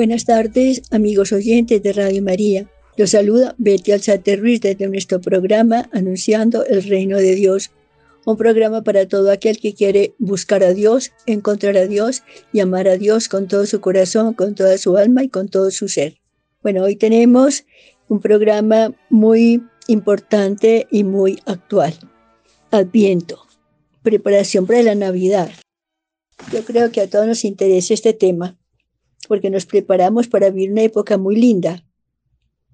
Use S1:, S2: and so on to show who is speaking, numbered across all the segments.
S1: Buenas tardes, amigos oyentes de Radio María. Los saluda Betty Alzate Ruiz desde nuestro programa Anunciando el Reino de Dios. Un programa para todo aquel que quiere buscar a Dios, encontrar a Dios y amar a Dios con todo su corazón, con toda su alma y con todo su ser. Bueno, hoy tenemos un programa muy importante y muy actual. Adviento, preparación para la Navidad. Yo creo que a todos nos interesa este tema porque nos preparamos para vivir una época muy linda,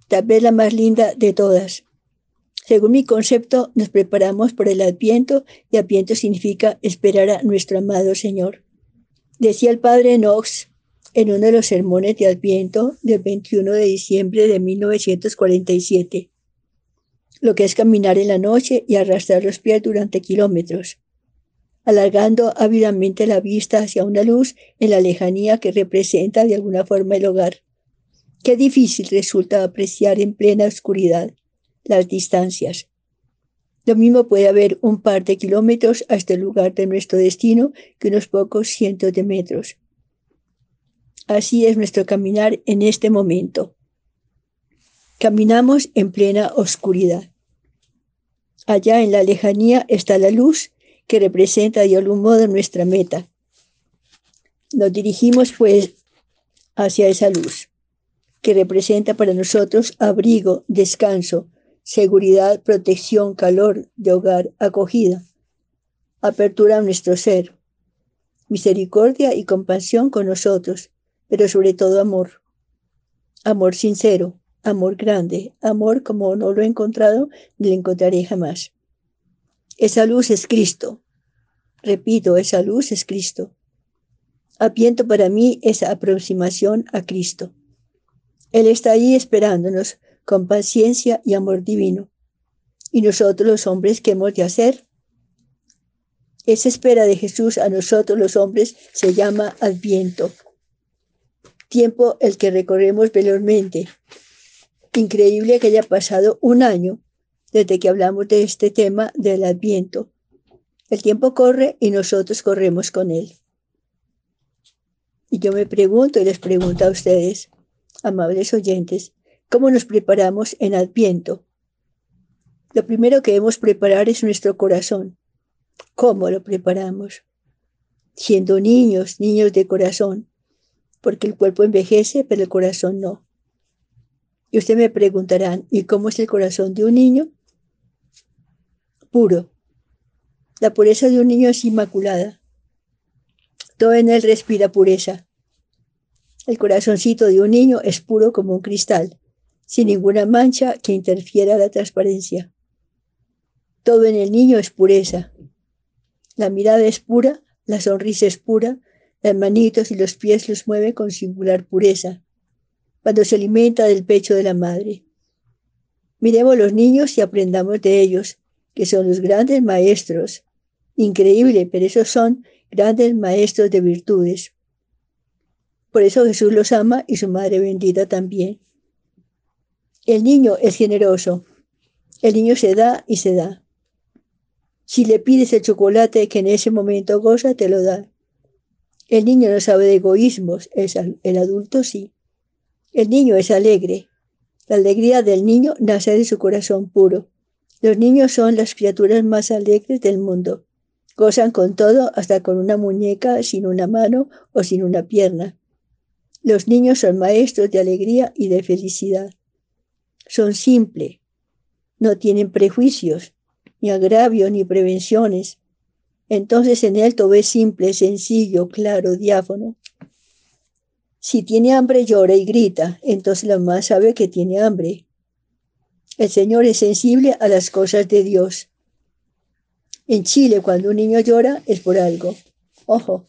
S1: tal vez la más linda de todas. Según mi concepto, nos preparamos para el Adviento y Adviento significa esperar a nuestro amado Señor. Decía el padre Knox en uno de los sermones de Adviento del 21 de diciembre de 1947, lo que es caminar en la noche y arrastrar los pies durante kilómetros alargando ávidamente la vista hacia una luz en la lejanía que representa de alguna forma el hogar. Qué difícil resulta apreciar en plena oscuridad las distancias. Lo mismo puede haber un par de kilómetros hasta el lugar de nuestro destino que unos pocos cientos de metros. Así es nuestro caminar en este momento. Caminamos en plena oscuridad. Allá en la lejanía está la luz que representa de algún modo nuestra meta. Nos dirigimos pues hacia esa luz, que representa para nosotros abrigo, descanso, seguridad, protección, calor de hogar, acogida, apertura a nuestro ser, misericordia y compasión con nosotros, pero sobre todo amor. Amor sincero, amor grande, amor como no lo he encontrado ni lo encontraré jamás. Esa luz es Cristo. Repito, esa luz es Cristo. Apiento para mí esa aproximación a Cristo. Él está ahí esperándonos con paciencia y amor divino. Y nosotros los hombres, ¿qué hemos de hacer? Esa espera de Jesús a nosotros los hombres se llama Adviento. Tiempo el que recorremos velozmente. Increíble que haya pasado un año desde que hablamos de este tema del adviento. El tiempo corre y nosotros corremos con él. Y yo me pregunto y les pregunto a ustedes, amables oyentes, ¿cómo nos preparamos en adviento? Lo primero que debemos preparar es nuestro corazón. ¿Cómo lo preparamos? Siendo niños, niños de corazón, porque el cuerpo envejece, pero el corazón no. Y ustedes me preguntarán, ¿y cómo es el corazón de un niño? Puro. La pureza de un niño es inmaculada. Todo en él respira pureza. El corazoncito de un niño es puro como un cristal, sin ninguna mancha que interfiera la transparencia. Todo en el niño es pureza. La mirada es pura, la sonrisa es pura, las manitos y los pies los mueve con singular pureza cuando se alimenta del pecho de la madre. Miremos los niños y aprendamos de ellos, que son los grandes maestros. Increíble, pero esos son grandes maestros de virtudes. Por eso Jesús los ama y su Madre bendita también. El niño es generoso. El niño se da y se da. Si le pides el chocolate que en ese momento goza, te lo da. El niño no sabe de egoísmos, el adulto sí. El niño es alegre. La alegría del niño nace de su corazón puro. Los niños son las criaturas más alegres del mundo. Gozan con todo, hasta con una muñeca sin una mano o sin una pierna. Los niños son maestros de alegría y de felicidad. Son simples. No tienen prejuicios, ni agravio, ni prevenciones. Entonces en él todo es simple, sencillo, claro, diáfono. Si tiene hambre, llora y grita, entonces la mamá sabe que tiene hambre. El Señor es sensible a las cosas de Dios. En Chile, cuando un niño llora, es por algo. Ojo,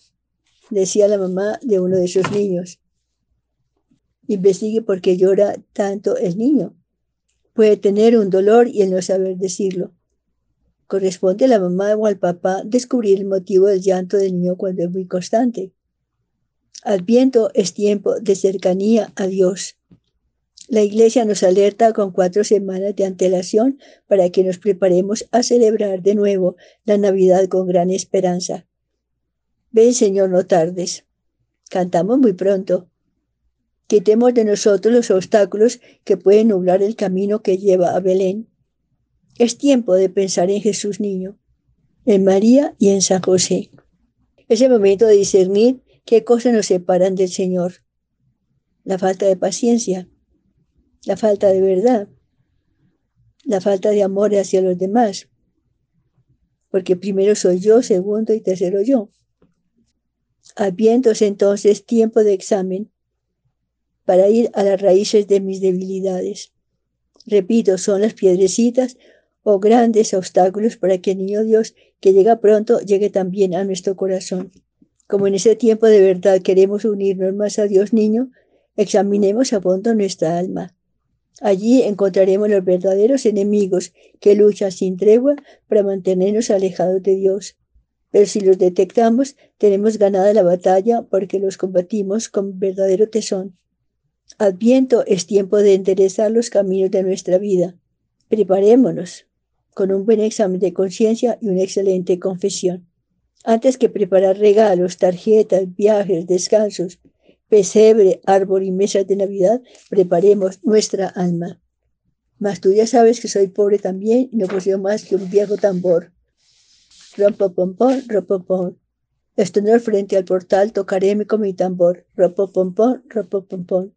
S1: decía la mamá de uno de sus niños. Investigue por qué llora tanto el niño. Puede tener un dolor y el no saber decirlo. Corresponde a la mamá o al papá descubrir el motivo del llanto del niño cuando es muy constante. Adviento es tiempo de cercanía a Dios. La iglesia nos alerta con cuatro semanas de antelación para que nos preparemos a celebrar de nuevo la Navidad con gran esperanza. Ven, Señor, no tardes. Cantamos muy pronto. Quitemos de nosotros los obstáculos que pueden nublar el camino que lleva a Belén. Es tiempo de pensar en Jesús niño, en María y en San José. Es el momento de discernir qué cosas nos separan del Señor. La falta de paciencia, la falta de verdad, la falta de amor hacia los demás, porque primero soy yo, segundo y tercero yo. Habiéndose entonces tiempo de examen para ir a las raíces de mis debilidades. Repito, son las piedrecitas o grandes obstáculos para que el niño Dios que llega pronto llegue también a nuestro corazón. Como en ese tiempo de verdad queremos unirnos más a Dios niño, examinemos a fondo nuestra alma Allí encontraremos los verdaderos enemigos que luchan sin tregua para mantenernos alejados de Dios. Pero si los detectamos, tenemos ganada la batalla porque los combatimos con verdadero tesón. Adviento es tiempo de enderezar los caminos de nuestra vida. Preparémonos con un buen examen de conciencia y una excelente confesión. Antes que preparar regalos, tarjetas, viajes, descansos, pesebre, árbol y mesas de Navidad, preparemos nuestra alma. Mas tú ya sabes que soy pobre también y no poseo más que un viejo tambor. Rompopompón, ropompón. Estoy frente al portal, tocaréme con mi tambor. Ropopompón, ropopompón.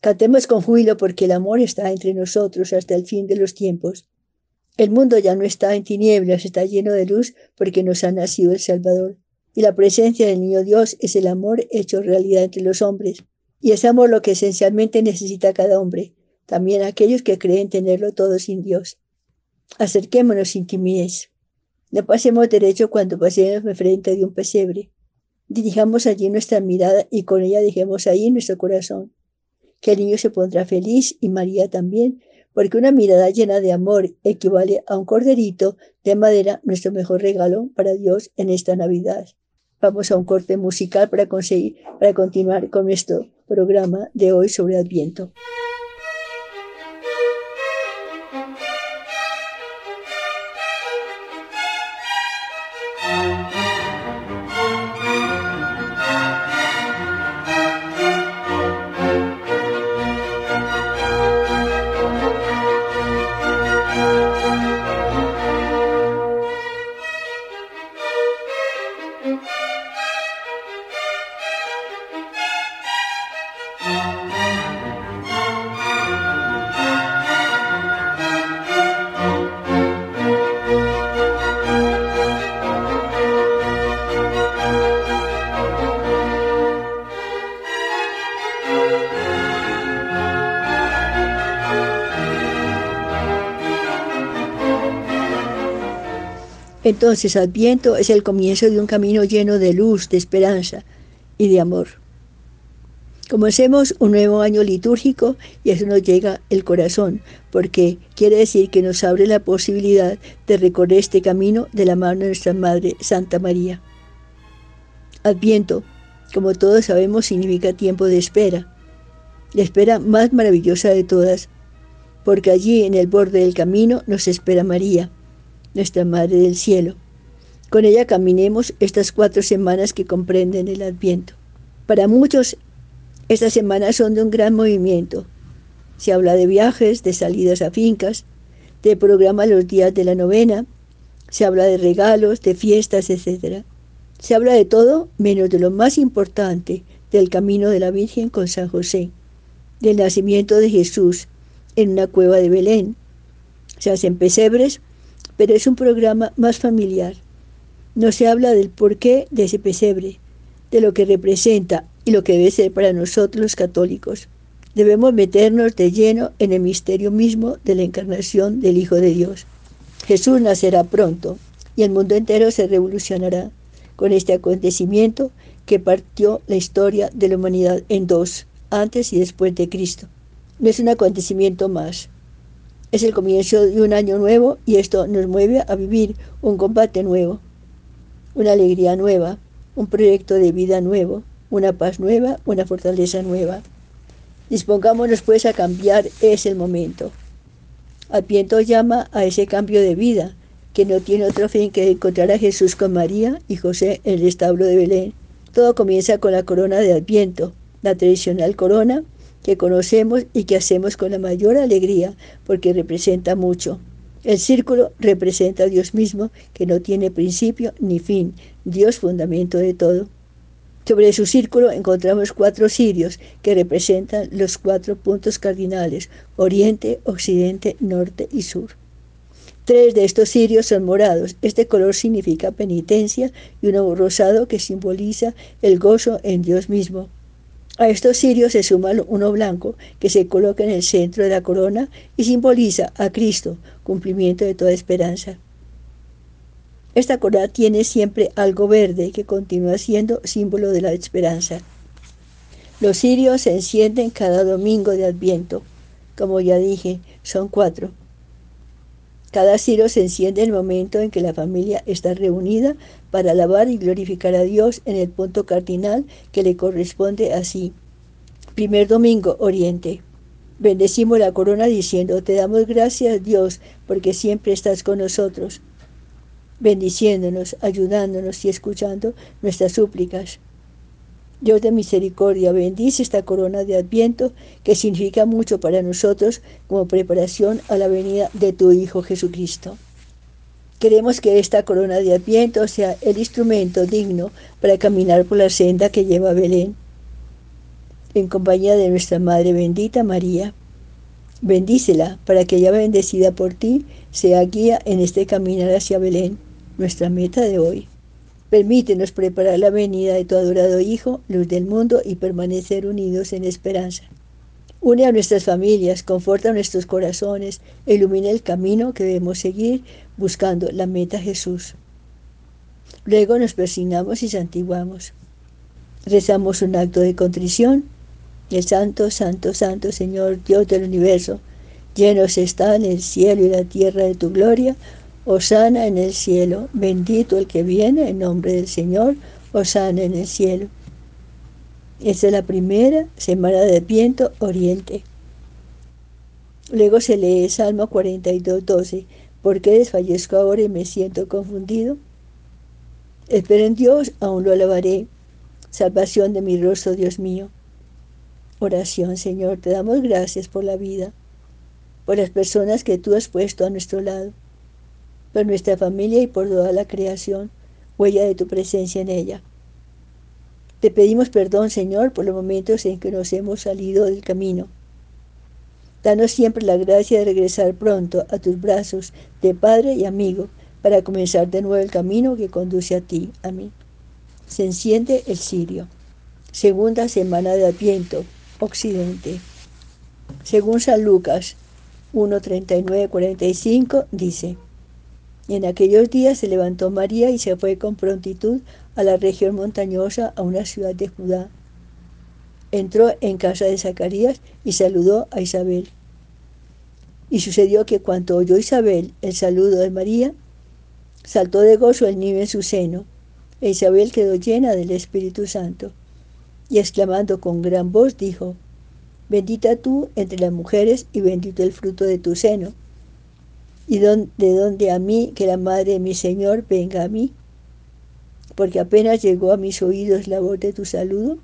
S1: Cantemos con júbilo porque el amor está entre nosotros hasta el fin de los tiempos. El mundo ya no está en tinieblas, está lleno de luz porque nos ha nacido el Salvador. Y la presencia del niño Dios es el amor hecho realidad entre los hombres. Y es amor lo que esencialmente necesita cada hombre, también aquellos que creen tenerlo todo sin Dios. Acerquémonos sin timidez. No pasemos derecho cuando pasemos frente de un pesebre. Dirijamos allí nuestra mirada y con ella dejemos ahí nuestro corazón. Que el niño se pondrá feliz y María también, porque una mirada llena de amor equivale a un corderito de madera, nuestro mejor regalo para Dios en esta Navidad. Vamos a un corte musical para, conseguir, para continuar con nuestro programa de hoy sobre Adviento. Entonces Adviento es el comienzo de un camino lleno de luz, de esperanza y de amor. Comencemos un nuevo año litúrgico y eso nos llega el corazón, porque quiere decir que nos abre la posibilidad de recorrer este camino de la mano de nuestra Madre Santa María. Adviento, como todos sabemos, significa tiempo de espera, la espera más maravillosa de todas, porque allí en el borde del camino nos espera María nuestra Madre del Cielo. Con ella caminemos estas cuatro semanas que comprenden el Adviento. Para muchos, estas semanas son de un gran movimiento. Se habla de viajes, de salidas a fincas, de programa los días de la novena, se habla de regalos, de fiestas, etc. Se habla de todo menos de lo más importante, del camino de la Virgen con San José, del nacimiento de Jesús en una cueva de Belén. Se hacen pesebres pero es un programa más familiar. No se habla del porqué de ese pesebre, de lo que representa y lo que debe ser para nosotros los católicos. Debemos meternos de lleno en el misterio mismo de la encarnación del Hijo de Dios. Jesús nacerá pronto y el mundo entero se revolucionará con este acontecimiento que partió la historia de la humanidad en dos, antes y después de Cristo. No es un acontecimiento más, es el comienzo de un año nuevo y esto nos mueve a vivir un combate nuevo, una alegría nueva, un proyecto de vida nuevo, una paz nueva, una fortaleza nueva. Dispongámonos pues a cambiar, es el momento. Adviento llama a ese cambio de vida, que no tiene otro fin que encontrar a Jesús con María y José en el establo de Belén. Todo comienza con la corona de Adviento, la tradicional corona que conocemos y que hacemos con la mayor alegría porque representa mucho. El círculo representa a Dios mismo, que no tiene principio ni fin, Dios fundamento de todo. Sobre su círculo encontramos cuatro cirios que representan los cuatro puntos cardinales, oriente, occidente, norte y sur. Tres de estos cirios son morados. Este color significa penitencia y uno rosado que simboliza el gozo en Dios mismo. A estos cirios se suma uno blanco que se coloca en el centro de la corona y simboliza a Cristo, cumplimiento de toda esperanza. Esta corona tiene siempre algo verde que continúa siendo símbolo de la esperanza. Los cirios se encienden cada domingo de Adviento. Como ya dije, son cuatro. Cada cirio se enciende en el momento en que la familia está reunida para alabar y glorificar a Dios en el punto cardinal que le corresponde así. Primer domingo, Oriente. Bendecimos la corona diciendo, te damos gracias Dios porque siempre estás con nosotros, bendiciéndonos, ayudándonos y escuchando nuestras súplicas. Dios de misericordia, bendice esta corona de Adviento que significa mucho para nosotros como preparación a la venida de tu Hijo Jesucristo. Queremos que esta corona de Adviento sea el instrumento digno para caminar por la senda que lleva a Belén, en compañía de nuestra Madre bendita María. Bendícela para que ella bendecida por ti sea guía en este caminar hacia Belén, nuestra meta de hoy. Permítenos preparar la venida de tu adorado Hijo, luz del mundo, y permanecer unidos en esperanza. Une a nuestras familias, conforta nuestros corazones, ilumina el camino que debemos seguir buscando la meta Jesús. Luego nos persignamos y santiguamos. Rezamos un acto de contrición. El Santo, Santo, Santo Señor, Dios del universo, llenos están el cielo y la tierra de tu gloria. Osana en el cielo, bendito el que viene en nombre del Señor, Osana en el cielo. Esta es la primera semana de viento oriente. Luego se lee Salmo 42, 12. ¿Por qué desfallezco ahora y me siento confundido? Espero en Dios, aún lo alabaré. Salvación de mi rostro, Dios mío. Oración, Señor, te damos gracias por la vida, por las personas que tú has puesto a nuestro lado por nuestra familia y por toda la creación, huella de tu presencia en ella. Te pedimos perdón, Señor, por los momentos en que nos hemos salido del camino. Danos siempre la gracia de regresar pronto a tus brazos de Padre y amigo para comenzar de nuevo el camino que conduce a ti, a mí. Se enciende el cirio. Segunda semana de Adviento, Occidente. Según San Lucas 1.39.45 dice, y en aquellos días se levantó María y se fue con prontitud a la región montañosa, a una ciudad de Judá. Entró en casa de Zacarías y saludó a Isabel. Y sucedió que cuando oyó Isabel el saludo de María, saltó de gozo el niño en su seno, e Isabel quedó llena del Espíritu Santo, y exclamando con gran voz dijo, Bendita tú entre las mujeres y bendito el fruto de tu seno y de donde a mí, que la madre de mi Señor venga a mí. Porque apenas llegó a mis oídos la voz de tu saludo,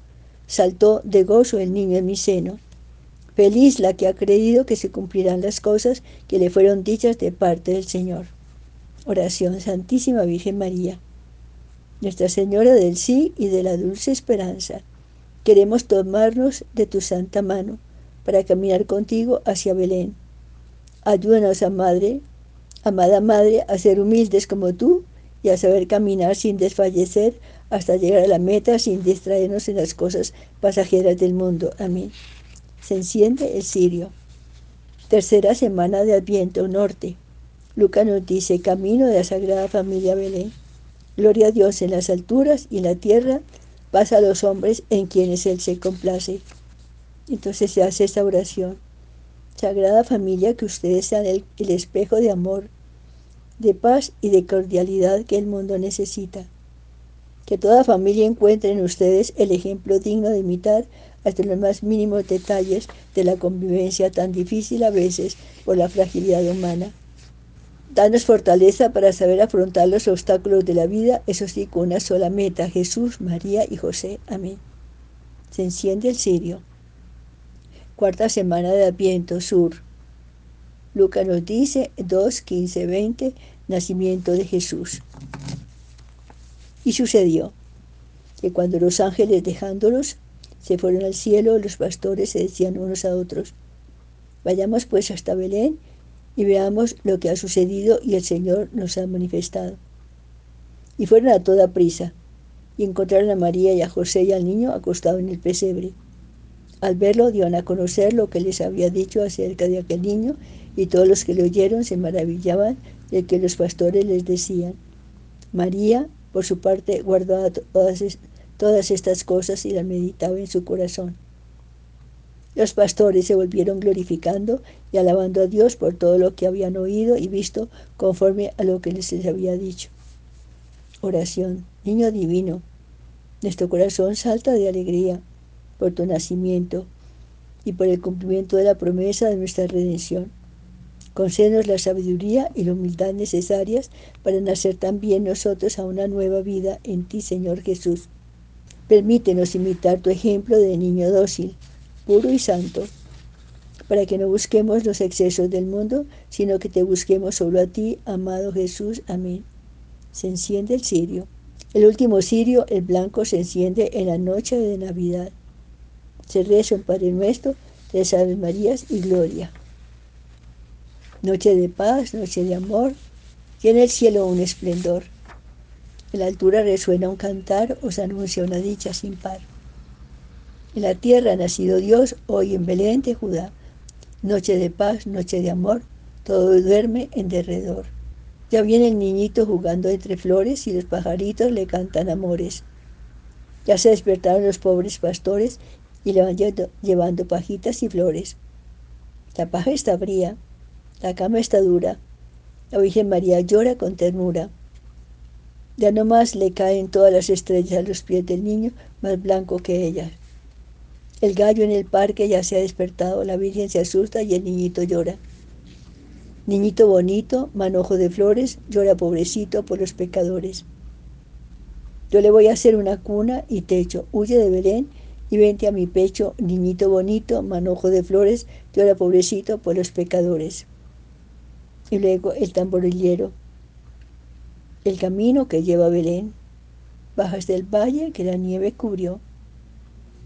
S1: saltó de gozo el niño en mi seno. Feliz la que ha creído que se cumplirán las cosas que le fueron dichas de parte del Señor. Oración Santísima Virgen María. Nuestra Señora del sí y de la dulce esperanza. Queremos tomarnos de tu santa mano para caminar contigo hacia Belén. Ayúdanos, a Madre, Amada Madre, a ser humildes como tú y a saber caminar sin desfallecer hasta llegar a la meta sin distraernos en las cosas pasajeras del mundo. Amén. Se enciende el cirio. Tercera semana de Adviento Norte. Lucas nos dice, camino de la Sagrada Familia Belén. Gloria a Dios en las alturas y en la tierra, pasa a los hombres en quienes Él se complace. Entonces se hace esta oración. Sagrada Familia, que ustedes sean el, espejo de amor, de paz y de cordialidad que el mundo necesita. Que toda familia encuentre en ustedes el ejemplo digno de imitar hasta los más mínimos detalles de la convivencia tan difícil a veces por la fragilidad humana. Danos fortaleza para saber afrontar los obstáculos de la vida, eso sí, con una sola meta, Jesús, María y José. Amén. Se enciende el cirio. Cuarta semana de Adviento Sur. Lucas nos dice 2, 15, 20, nacimiento de Jesús. Y sucedió que cuando los ángeles dejándolos se fueron al cielo, los pastores se decían unos a otros, vayamos pues hasta Belén y veamos lo que ha sucedido y el Señor nos ha manifestado. Y fueron a toda prisa y encontraron a María y a José y al niño acostado en el pesebre. Al verlo dieron a conocer lo que les había dicho acerca de aquel niño y todos los que le oyeron se maravillaban de que los pastores les decían. María, por su parte, guardaba todas, todas estas cosas y las meditaba en su corazón. Los pastores se volvieron glorificando y alabando a Dios por todo lo que habían oído y visto conforme a lo que les había dicho. Oración, Niño Divino, nuestro corazón salta de alegría por tu nacimiento y por el cumplimiento de la promesa de nuestra redención. Concédenos la sabiduría y la humildad necesarias para nacer también nosotros a una nueva vida en ti, Señor Jesús. Permítenos imitar tu ejemplo de niño dócil, puro y santo, para que no busquemos los excesos del mundo, sino que te busquemos solo a ti, amado Jesús. Amén. Se enciende el cirio. El último cirio, el blanco, se enciende en la noche de Navidad. Se reza un Padre Nuestro, tres Aves Marías y Gloria. Noche de paz, noche de amor, en el cielo un esplendor. En la altura resuena un cantar, os anuncia una dicha sin par. En la tierra ha nacido Dios, hoy en Belén de Judá. Noche de paz, noche de amor, todo duerme en derredor. Ya viene el niñito jugando entre flores y los pajaritos le cantan amores. Ya se despertaron los pobres pastores y le van llevando pajitas y flores. La paja está fría, la cama está dura. La Virgen María llora con ternura. Ya no más le caen todas las estrellas a los pies del niño, más blanco que ella. El gallo en el parque ya se ha despertado, la Virgen se asusta y el niñito llora. Niñito bonito, manojo de flores, llora pobrecito por los pecadores. Yo le voy a hacer una cuna y techo, huye de Belén y vente a mi pecho, niñito bonito, manojo de flores, llora pobrecito por los pecadores y luego el tamborillero, el camino que lleva a Belén, bajas del valle que la nieve cubrió.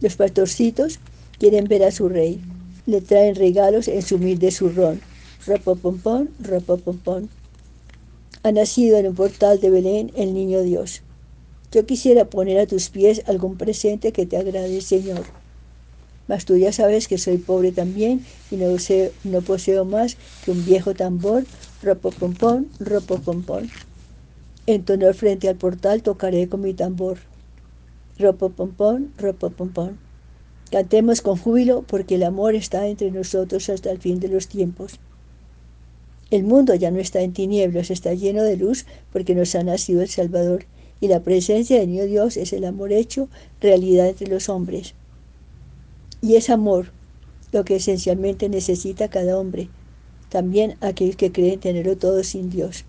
S1: Los pastorcitos quieren ver a su rey, le traen regalos en su humilde zurrón, ropopompón, ropopompón. Ha nacido en el portal de Belén el niño Dios. Yo quisiera poner a tus pies algún presente que te agrade, Señor mas tú ya sabes que soy pobre también y no, poseo más que un viejo tambor, ropo pompón, ropo pompón. En tu frente al portal tocaré con mi tambor. Ropo pompón, ropo pompón. Cantemos con júbilo porque el amor está entre nosotros hasta el fin de los tiempos. El mundo ya no está en tinieblas, está lleno de luz porque nos ha nacido el Salvador y la presencia de Dios es el amor hecho realidad entre los hombres. Y es amor lo que esencialmente necesita cada hombre, también aquellos que creen tenerlo todo sin Dios.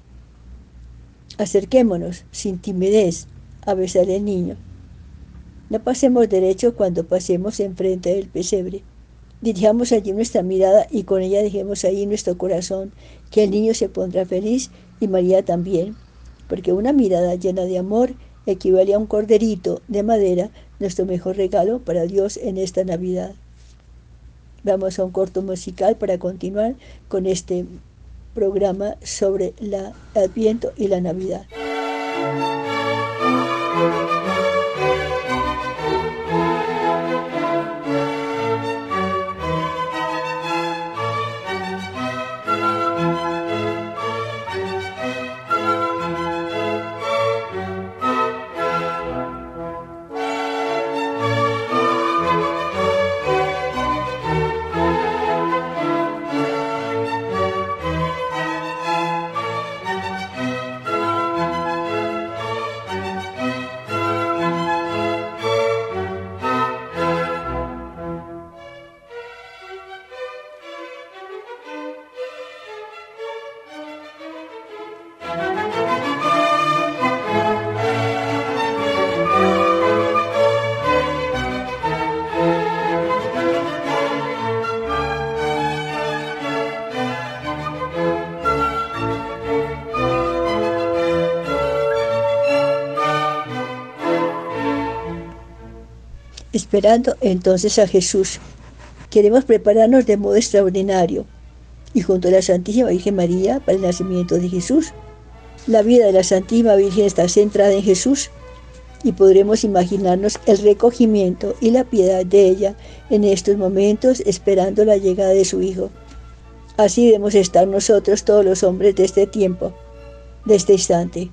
S1: Acerquémonos sin timidez a besar al niño. No pasemos derecho cuando pasemos enfrente del pesebre. Dirijamos allí nuestra mirada y con ella dejemos ahí nuestro corazón, que el niño se pondrá feliz y María también, porque una mirada llena de amor equivale a un corderito de madera nuestro mejor regalo para Dios en esta Navidad. Vamos a un corto musical para continuar con este programa sobre el Adviento y la Navidad. Esperando entonces a Jesús. Queremos prepararnos de modo extraordinario y junto a la Santísima Virgen María para el nacimiento de Jesús. La vida de la Santísima Virgen está centrada en Jesús y podremos imaginarnos el recogimiento y la piedad de ella en estos momentos esperando la llegada de su Hijo. Así debemos estar nosotros todos los hombres de este tiempo, de este instante.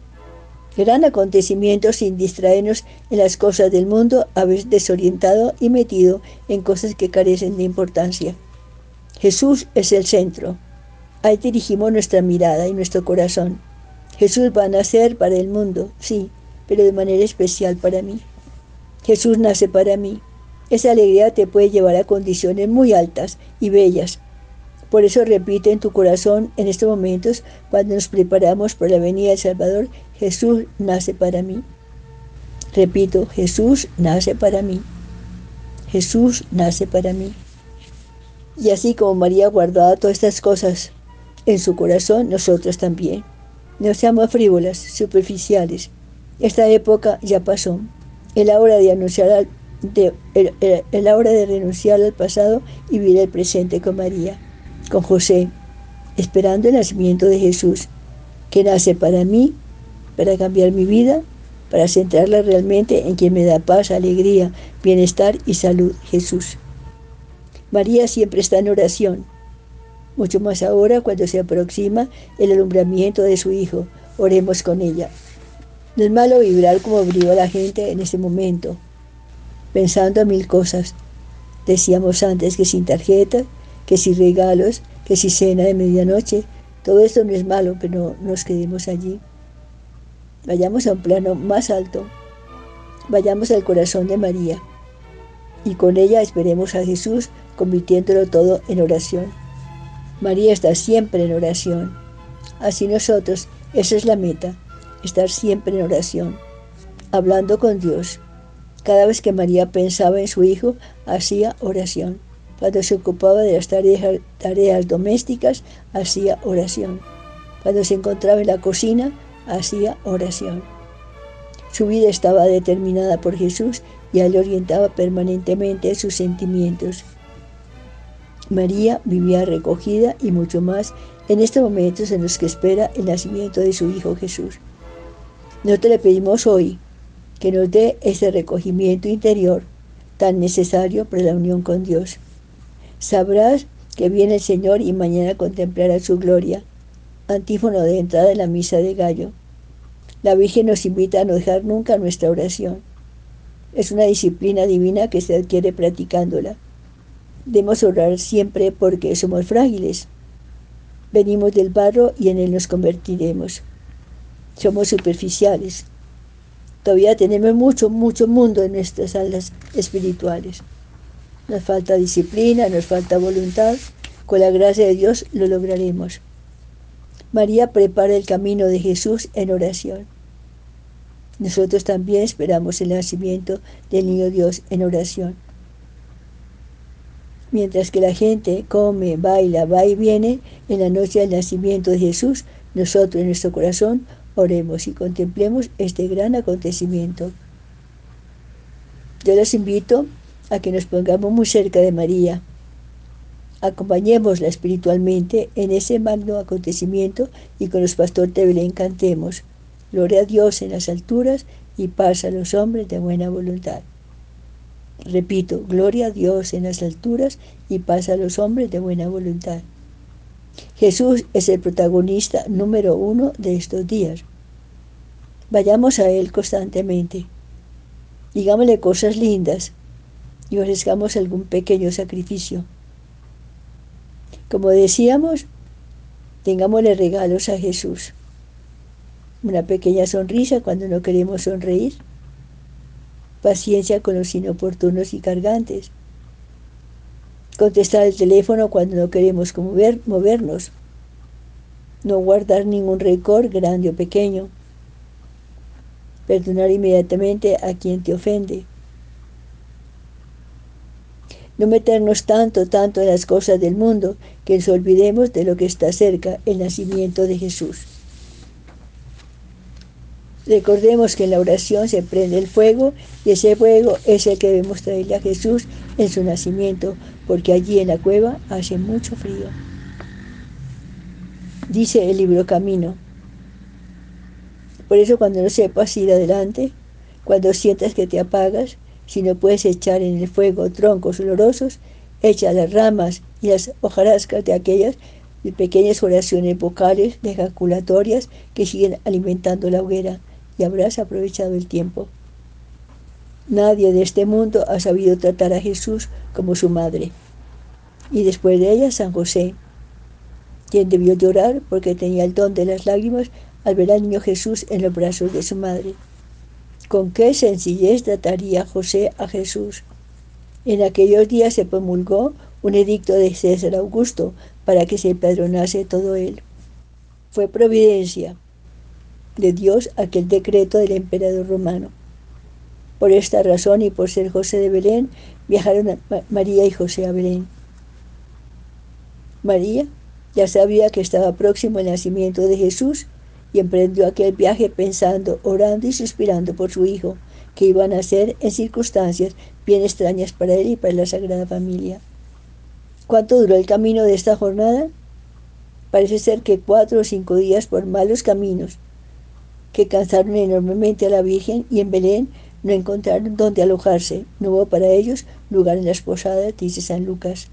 S1: Gran acontecimiento sin distraernos en las cosas del mundo, a veces desorientado y metido en cosas que carecen de importancia. Jesús es el centro. Ahí dirigimos nuestra mirada y nuestro corazón. Jesús va a nacer para el mundo, sí, pero de manera especial para mí. Jesús nace para mí. Esa alegría te puede llevar a condiciones muy altas y bellas. Por eso repite en tu corazón en estos momentos, cuando nos preparamos para la venida del Salvador, Jesús nace para mí. Repito, Jesús nace para mí. Jesús nace para mí. Y así como María guardaba todas estas cosas en su corazón, nosotros también. No seamos frívolas, superficiales. Esta época ya pasó. Es la hora de anunciar hora de renunciar al pasado y vivir el presente con María, con José, esperando el nacimiento de Jesús, que nace para mí, para cambiar mi vida, para centrarla realmente en quien me da paz, alegría, bienestar y salud, Jesús. María siempre está en oración, mucho más ahora cuando se aproxima el alumbramiento de su Hijo. Oremos con ella. No es malo vibrar como vibró la gente en ese momento, pensando en mil cosas. Decíamos antes que sin tarjeta, que sin regalos, que sin cena de medianoche. Todo esto no es malo, pero no nos quedemos allí. Vayamos a un plano más alto. Vayamos al corazón de María. Y con ella esperemos a Jesús convirtiéndolo todo en oración. María está siempre en oración. Así nosotros, esa es la meta, estar siempre en oración, hablando con Dios. Cada vez que María pensaba en su hijo, hacía oración. Cuando se ocupaba de las tareas, tareas domésticas, hacía oración. Cuando se encontraba en la cocina, hacía oración. Su vida estaba determinada por Jesús y él orientaba permanentemente sus sentimientos. María vivía recogida y mucho más en estos momentos en los que espera el nacimiento de su Hijo Jesús. Nosotros le pedimos hoy que nos dé ese recogimiento interior tan necesario para la unión con Dios. Sabrás que viene el Señor y mañana contemplarás su gloria. Antífono de entrada en la misa de gallo. La Virgen nos invita a no dejar nunca nuestra oración. Es una disciplina divina que se adquiere practicándola. Debemos orar siempre porque somos frágiles. Venimos del barro y en él nos convertiremos. Somos superficiales. Todavía tenemos mucho, mucho mundo en nuestras alas espirituales. Nos falta disciplina, nos falta voluntad. Con la gracia de Dios lo lograremos. María prepara el camino de Jesús en oración. Nosotros también esperamos el nacimiento del niño Dios en oración. Mientras que la gente come, baila, va y viene, en la noche del nacimiento de Jesús, nosotros en nuestro corazón oremos y contemplemos este gran acontecimiento. Yo les invito a que nos pongamos muy cerca de María. Acompañémosla espiritualmente en ese magno acontecimiento y con los pastores de Belén cantemos. Gloria a Dios en las alturas y paz a los hombres de buena voluntad. Repito, gloria a Dios en las alturas y paz a los hombres de buena voluntad. Jesús es el protagonista número uno de estos días. Vayamos a Él constantemente. Digámosle cosas lindas y ofrezcamos algún pequeño sacrificio. Como decíamos, tengámosle regalos a Jesús. Una pequeña sonrisa cuando no queremos sonreír paciencia con los inoportunos y cargantes. Contestar el teléfono cuando no queremos mover, movernos. No guardar ningún récord grande o pequeño. Perdonar inmediatamente a quien te ofende. No meternos tanto, tanto en las cosas del mundo que nos olvidemos de lo que está cerca, el nacimiento de Jesús. Recordemos que en la oración se prende el fuego y ese fuego es el que debemos traerle a Jesús en su nacimiento, porque allí en la cueva hace mucho frío. Dice el libro Camino. Por eso cuando no sepas ir adelante, cuando sientas que te apagas, si no puedes echar en el fuego troncos olorosos, echa las ramas y las hojarascas de aquellas pequeñas oraciones vocales, ejaculatorias que siguen alimentando la hoguera y habrás aprovechado el tiempo. Nadie de este mundo ha sabido tratar a Jesús como su madre. Y después de ella, San José, quien debió llorar porque tenía el don de las lágrimas al ver al niño Jesús en los brazos de su madre. Con qué sencillez trataría José a Jesús. En aquellos días se promulgó un edicto de César Augusto para que se empadronase todo él. Fue providencia, de Dios aquel decreto del emperador romano. Por esta razón y por ser José de Belén, viajaron María y José a Belén. María ya sabía que estaba próximo el nacimiento de Jesús emprendió aquel viaje pensando, orando y suspirando por su hijo, que iba a nacer en circunstancias bien extrañas para él y para la Sagrada Familia. ¿Cuánto duró el camino de esta jornada? Parece ser que cuatro o cinco días por malos caminos, que cansaron enormemente a la Virgen y en Belén no encontraron dónde alojarse. No hubo para ellos lugar en las posadas, dice San Lucas.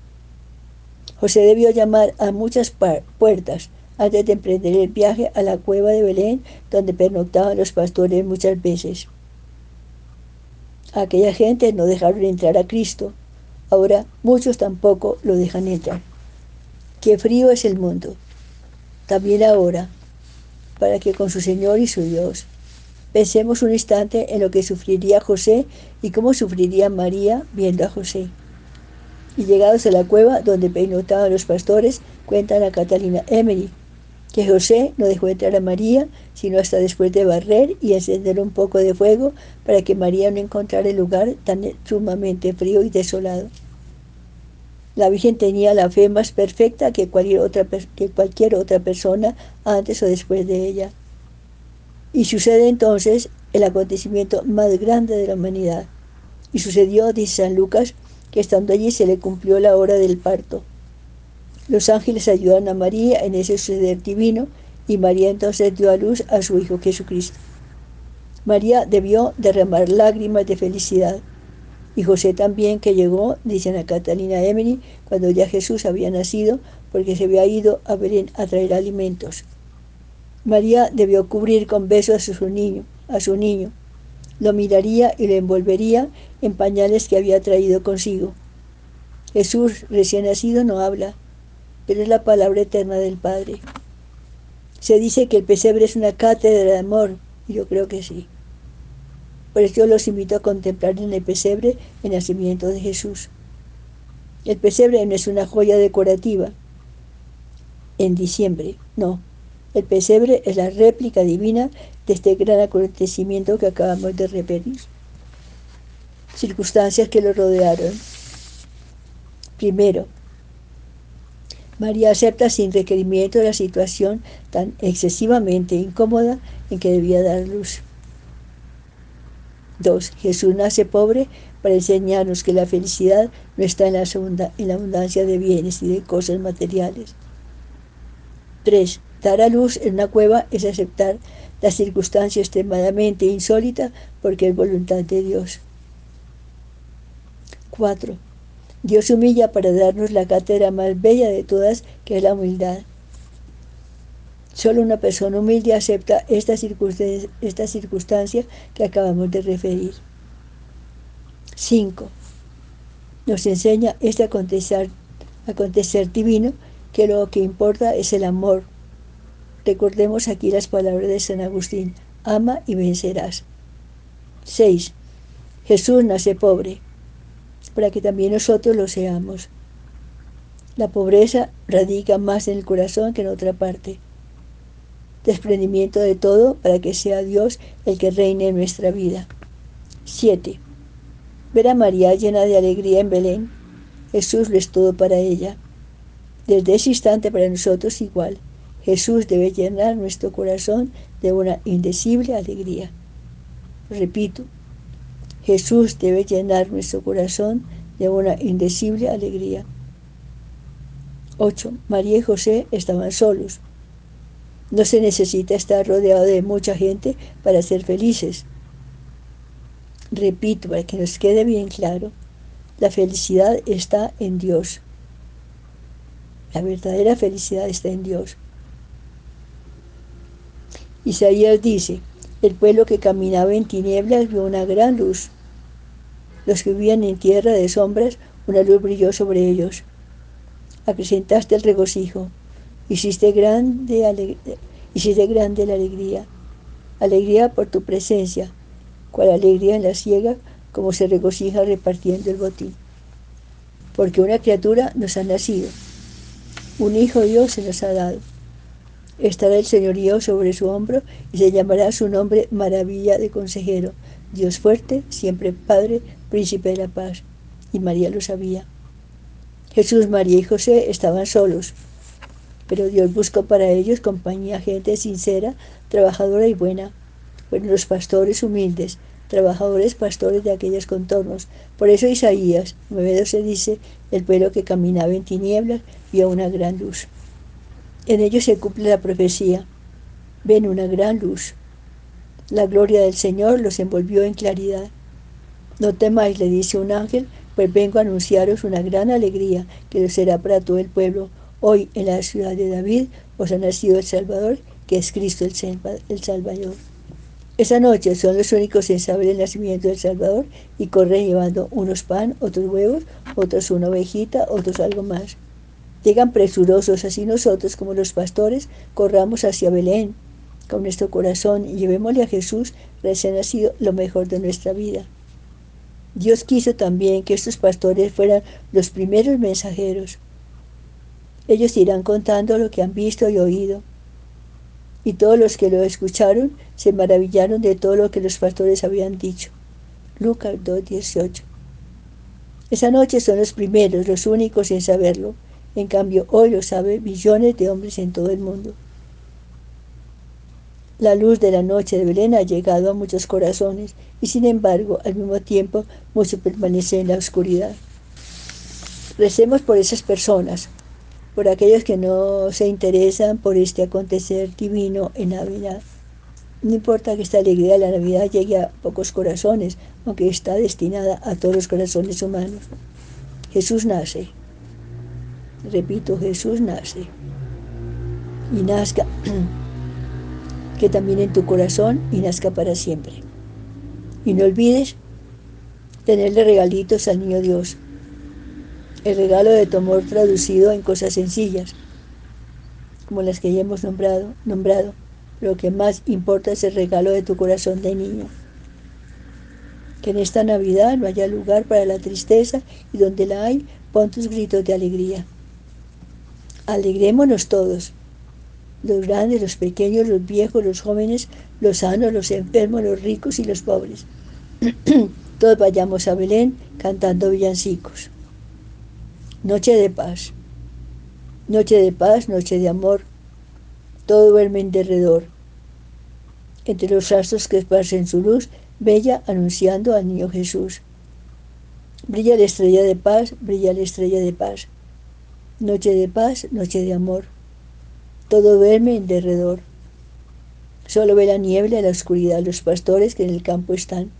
S1: José debió llamar a muchas puertas antes de emprender el viaje a la cueva de Belén, donde pernoctaban los pastores muchas veces. aquella gente no dejaron entrar a Cristo. Ahora muchos tampoco lo dejan entrar. Qué frío es el mundo. También ahora, para que con su Señor y su Dios pensemos un instante en lo que sufriría José y cómo sufriría María viendo a José. Y llegados a la cueva donde peinotaban los pastores, cuentan a Catalina Emery que José no dejó entrar a María sino hasta después de barrer y encender un poco de fuego para que María no encontrara el lugar tan sumamente frío y desolado. La Virgen tenía la fe más perfecta que cualquier, otra, que cualquier otra persona antes o después de ella. Y sucede entonces el acontecimiento más grande de la humanidad. Y sucedió, dice San Lucas, que estando allí se le cumplió la hora del parto. Los ángeles ayudaron a María en ese suceder divino y María entonces dio a luz a su Hijo Jesucristo. María debió derramar lágrimas de felicidad y José también que llegó, dicen a Catalina Emery, cuando ya Jesús había nacido, porque se había ido a Belén a traer alimentos. María debió cubrir con besos a su niño, a su niño. Lo miraría y lo envolvería en pañales que había traído consigo. Jesús recién nacido no habla, pero es la palabra eterna del Padre. Se dice que el pesebre es una cátedra de amor, y yo creo que sí. Por eso yo los invito a contemplar en el pesebre el nacimiento de Jesús. El pesebre no es una joya decorativa en diciembre, no. El pesebre es la réplica divina de este gran acontecimiento que acabamos de repetir. Circunstancias que lo rodearon. Primero, María acepta sin requerimiento la situación tan excesivamente incómoda en que debía dar luz. 2. Jesús nace pobre para enseñarnos que la felicidad no está en la, abundancia de bienes y de cosas materiales. 3. Dar a luz en una cueva es aceptar la circunstancia extremadamente insólita porque es voluntad de Dios. 4. Dios humilla para darnos la cátedra más bella de todas, que es la humildad. Solo una persona humilde acepta esta circunstancia, que acabamos de referir. 5. Nos enseña este acontecer, acontecer divino que lo que importa es el amor. Recordemos aquí las palabras de San Agustín, ama y vencerás. 6. Jesús nace pobre, para que también nosotros lo seamos. La pobreza radica más en el corazón que en otra parte desprendimiento de todo para que sea Dios el que reine en nuestra vida. 7. Ver a María llena de alegría en Belén. Jesús lo es todo para ella. Desde ese instante para nosotros igual. Jesús debe llenar nuestro corazón de una indecible alegría. Repito, Jesús debe llenar nuestro corazón de una indecible alegría. 8. María y José estaban solos. No se necesita estar rodeado de mucha gente para ser felices. Repito, para que nos quede bien claro, la felicidad está en Dios. La verdadera felicidad está en Dios. Isaías dice, el pueblo que caminaba en tinieblas vio una gran luz. Los que vivían en tierra de sombras, una luz brilló sobre ellos. Acrecentaste el regocijo, hiciste grande, hiciste grande la alegría. Alegría por tu presencia, cual alegría en la ciega, como se regocija repartiendo el botín. Porque una criatura nos ha nacido, un hijo Dios se nos ha dado estará el señorío sobre su hombro y se llamará su nombre maravilla de consejero, Dios fuerte, siempre Padre, príncipe de la paz. Y María lo sabía. Jesús, María y José estaban solos, pero Dios buscó para ellos compañía, gente sincera, trabajadora y buena. Fueron los pastores humildes, trabajadores pastores de aquellos contornos. Por eso Isaías 9.12 dice, el pueblo que caminaba en tinieblas vio una gran luz. En ellos se cumple la profecía. Ven una gran luz. La gloria del Señor los envolvió en claridad. No temáis, le dice un ángel, pues vengo a anunciaros una gran alegría que será para todo el pueblo. Hoy en la ciudad de David os ha nacido el Salvador, que es Cristo el Salvador. Esa noche son los únicos en saber el nacimiento del Salvador y corren llevando unos pan, otros huevos, otros una ovejita, otros algo más. Llegan presurosos, así nosotros como los pastores corramos hacia Belén con nuestro corazón y llevémosle a Jesús recién nacido lo mejor de nuestra vida. Dios quiso también que estos pastores fueran los primeros mensajeros. Ellos irán contando lo que han visto y oído. Y todos los que lo escucharon se maravillaron de todo lo que los pastores habían dicho. Lucas 2.18. Esa noche son los primeros, los únicos en saberlo. En cambio, hoy lo saben millones de hombres en todo el mundo. La luz de la noche de Belén ha llegado a muchos corazones y sin embargo, al mismo tiempo, muchos permanecen en la oscuridad. Recemos por esas personas, por aquellos que no se interesan por este acontecer divino en Navidad. No importa que esta alegría de la Navidad llegue a pocos corazones, aunque está destinada a todos los corazones humanos. Jesús nace. Repito, Jesús nace. Y nazca, que también en tu corazón y nazca para siempre. Y no olvides tenerle regalitos al niño Dios. El regalo de tu amor traducido en cosas sencillas, como las que ya hemos nombrado, nombrado. Lo que más importa es el regalo de tu corazón de niño. Que en esta Navidad no haya lugar para la tristeza y donde la hay, pon tus gritos de alegría. Alegrémonos todos, los grandes, los pequeños, los viejos, los jóvenes, los sanos, los enfermos, los ricos y los pobres. todos vayamos a Belén cantando villancicos. Noche de paz, noche de paz, noche de amor, todo duerme en derredor. Entre los astros que esparcen su luz, bella anunciando al niño Jesús. Brilla la estrella de paz, brilla la estrella de paz. Noche de paz, noche de amor. Todo duerme en derredor. Solo ve la niebla y la oscuridad los pastores que en el campo están.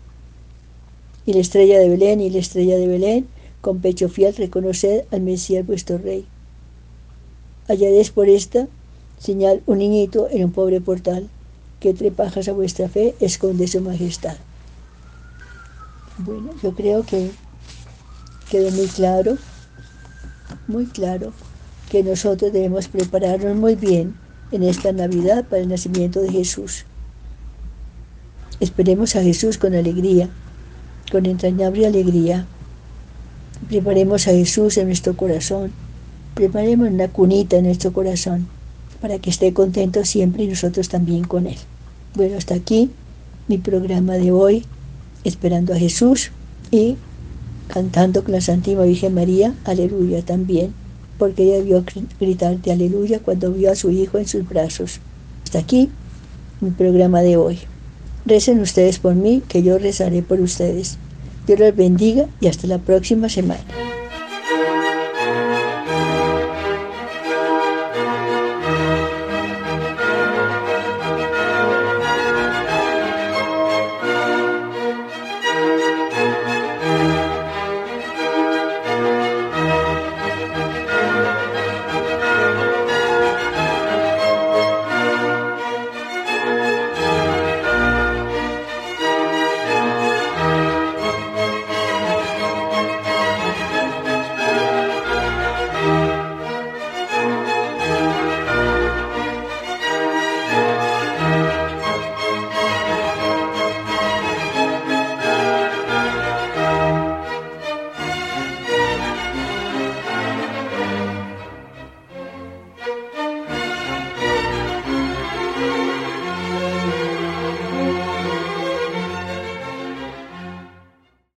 S1: Y la estrella de Belén y la estrella de Belén, con pecho fiel reconoced al Mesías vuestro Rey. Hallaréis por esta señal un niñito en un pobre portal, que trepajas a vuestra fe esconde su majestad. Bueno, yo creo que quedó muy claro muy claro que nosotros debemos prepararnos muy bien en esta Navidad para el nacimiento de Jesús. Esperemos a Jesús con alegría, con entrañable alegría. Preparemos a Jesús en nuestro corazón. Preparemos una cunita en nuestro corazón para que esté contento siempre y nosotros también con Él. Bueno, hasta aquí mi programa de hoy, esperando a Jesús y cantando con la Santísima Virgen María, aleluya también. porque ella vio gritar de aleluya cuando vio a su hijo en sus brazos. Hasta aquí mi programa de hoy. Recen ustedes por mí, que yo rezaré por ustedes. Dios los bendiga y hasta la próxima semana.